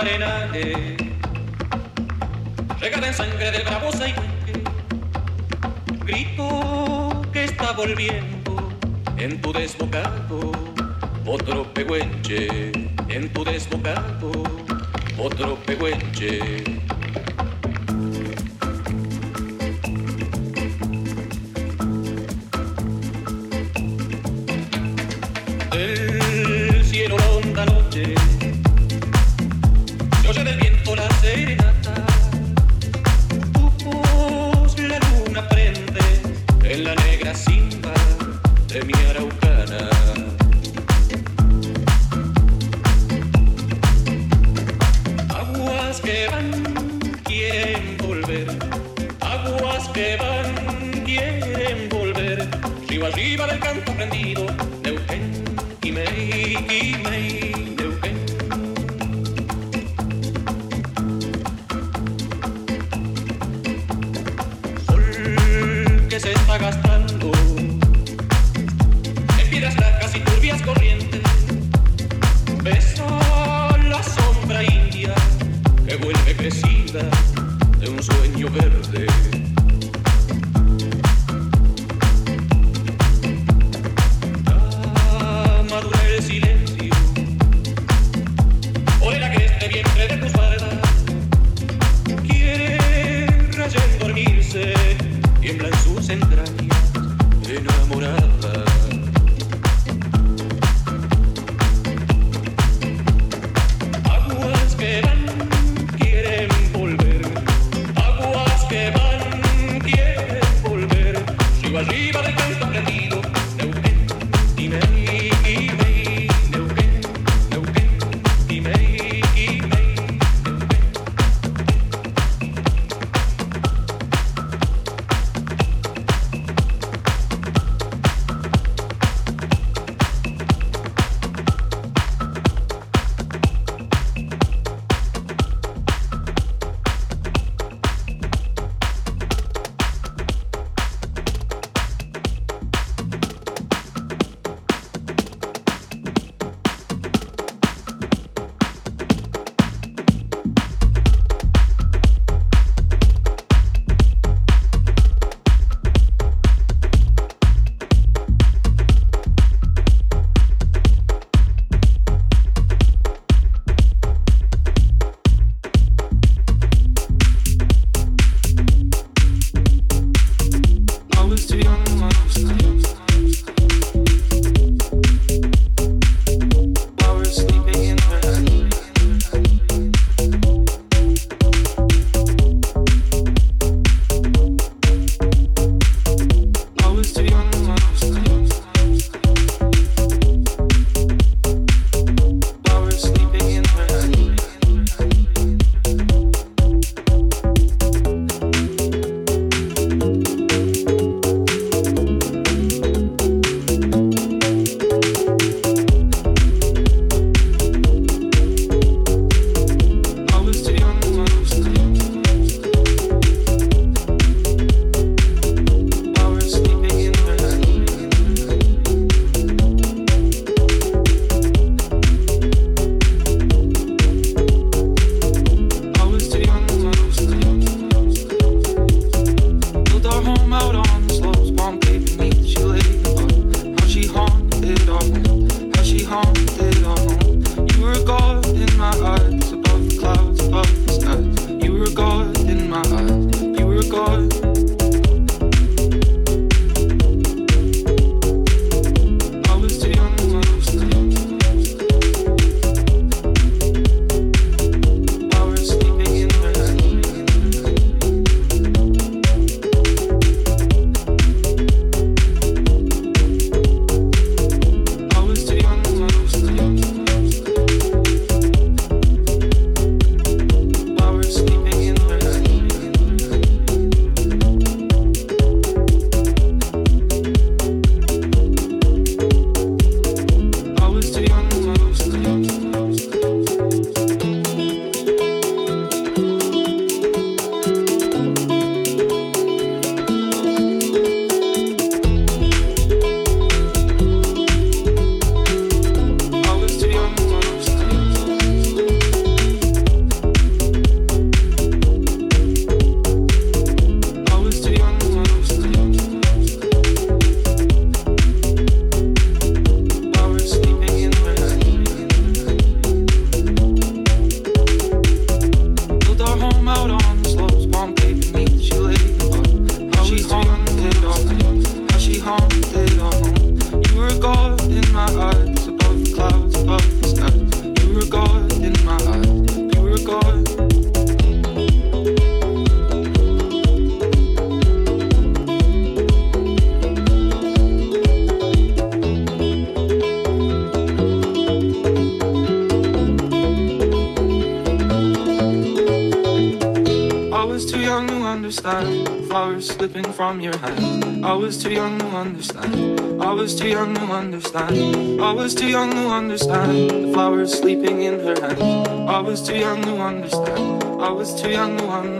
arenales, en sangre del bravosa y grito que está volviendo. En tu desbocado, otro pehuenche, en tu desbocado, otro pehuenche. From your hand. I was too young to understand. I was too young to understand. I was too young to understand. The flowers sleeping in her hand. I was too young to understand. I was too young to understand.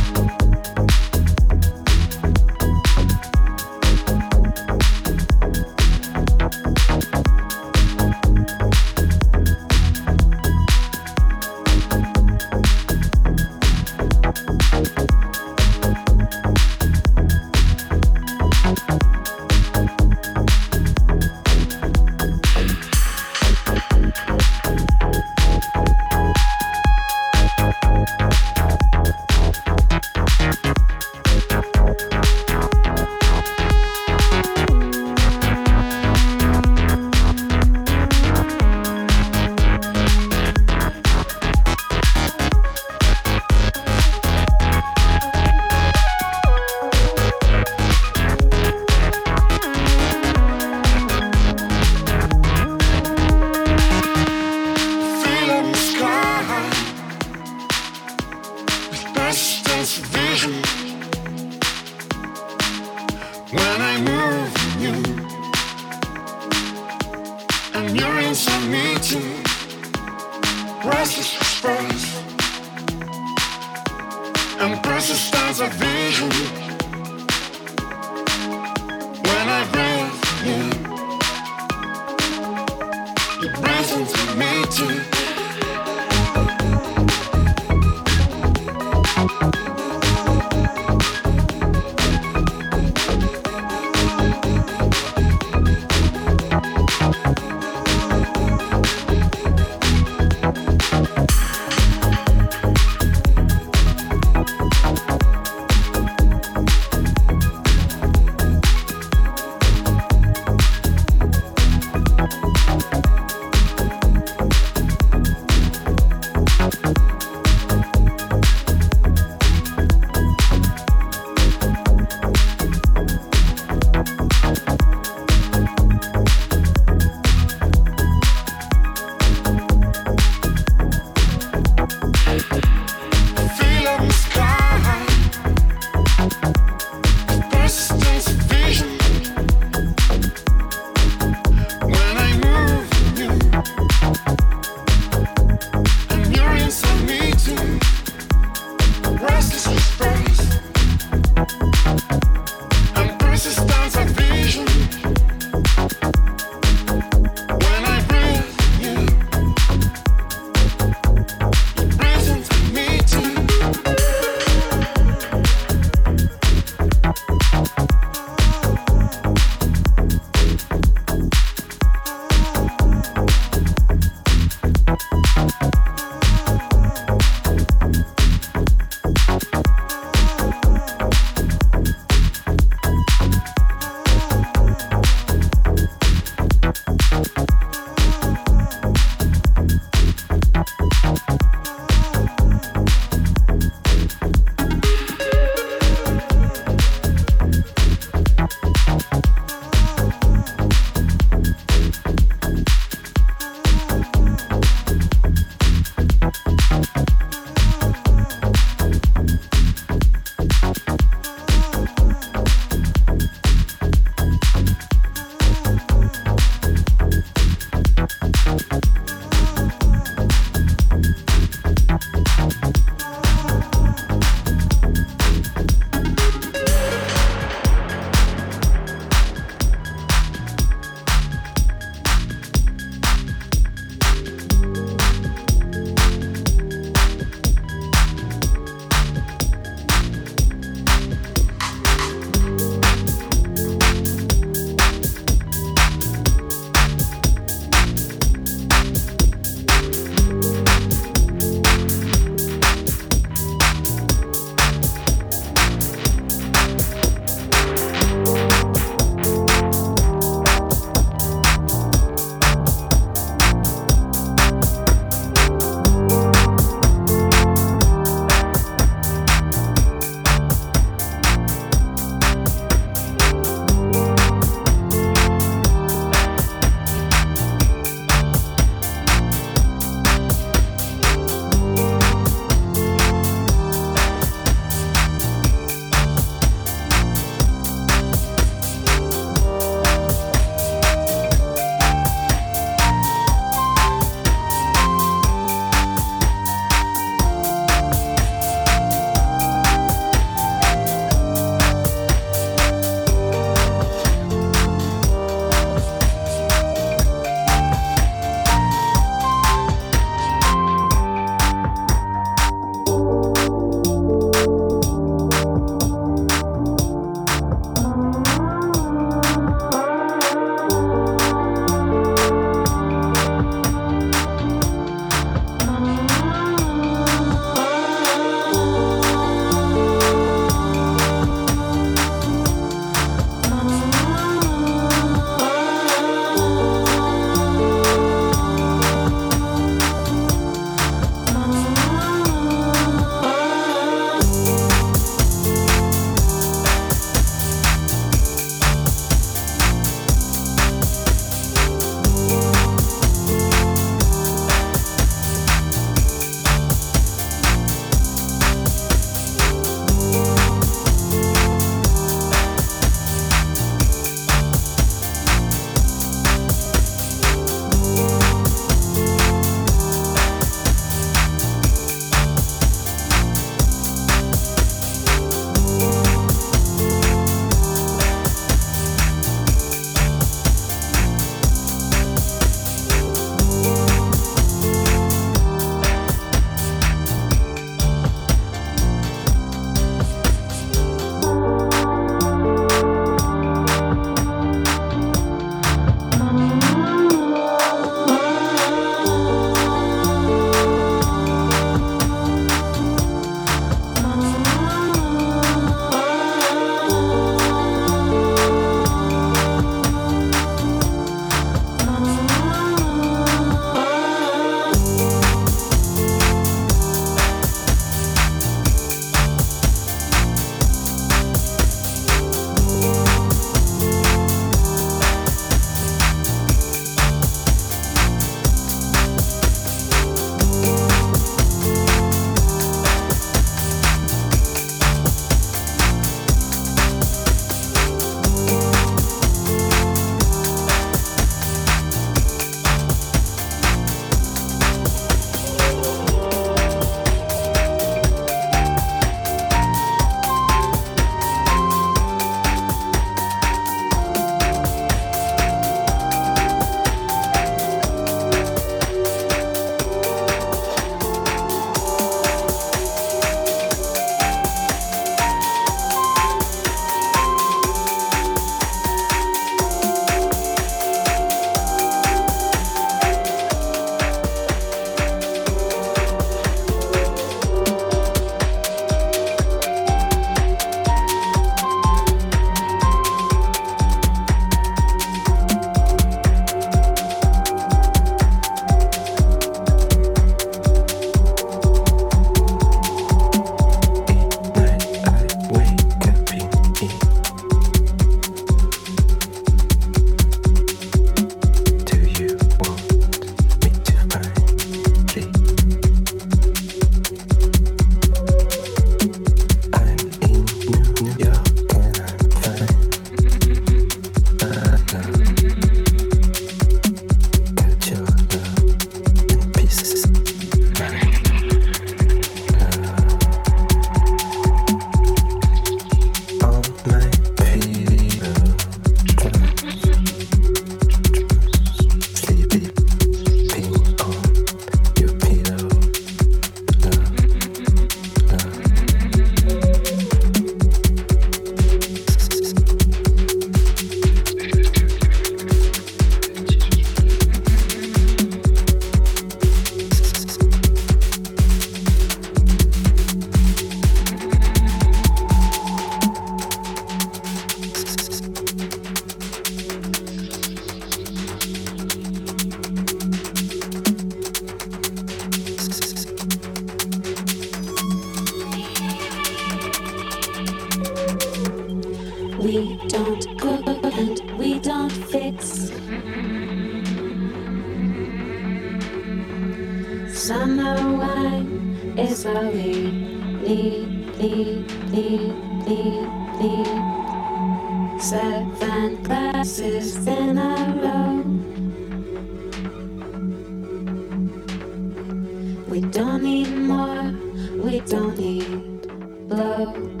Don't need blow.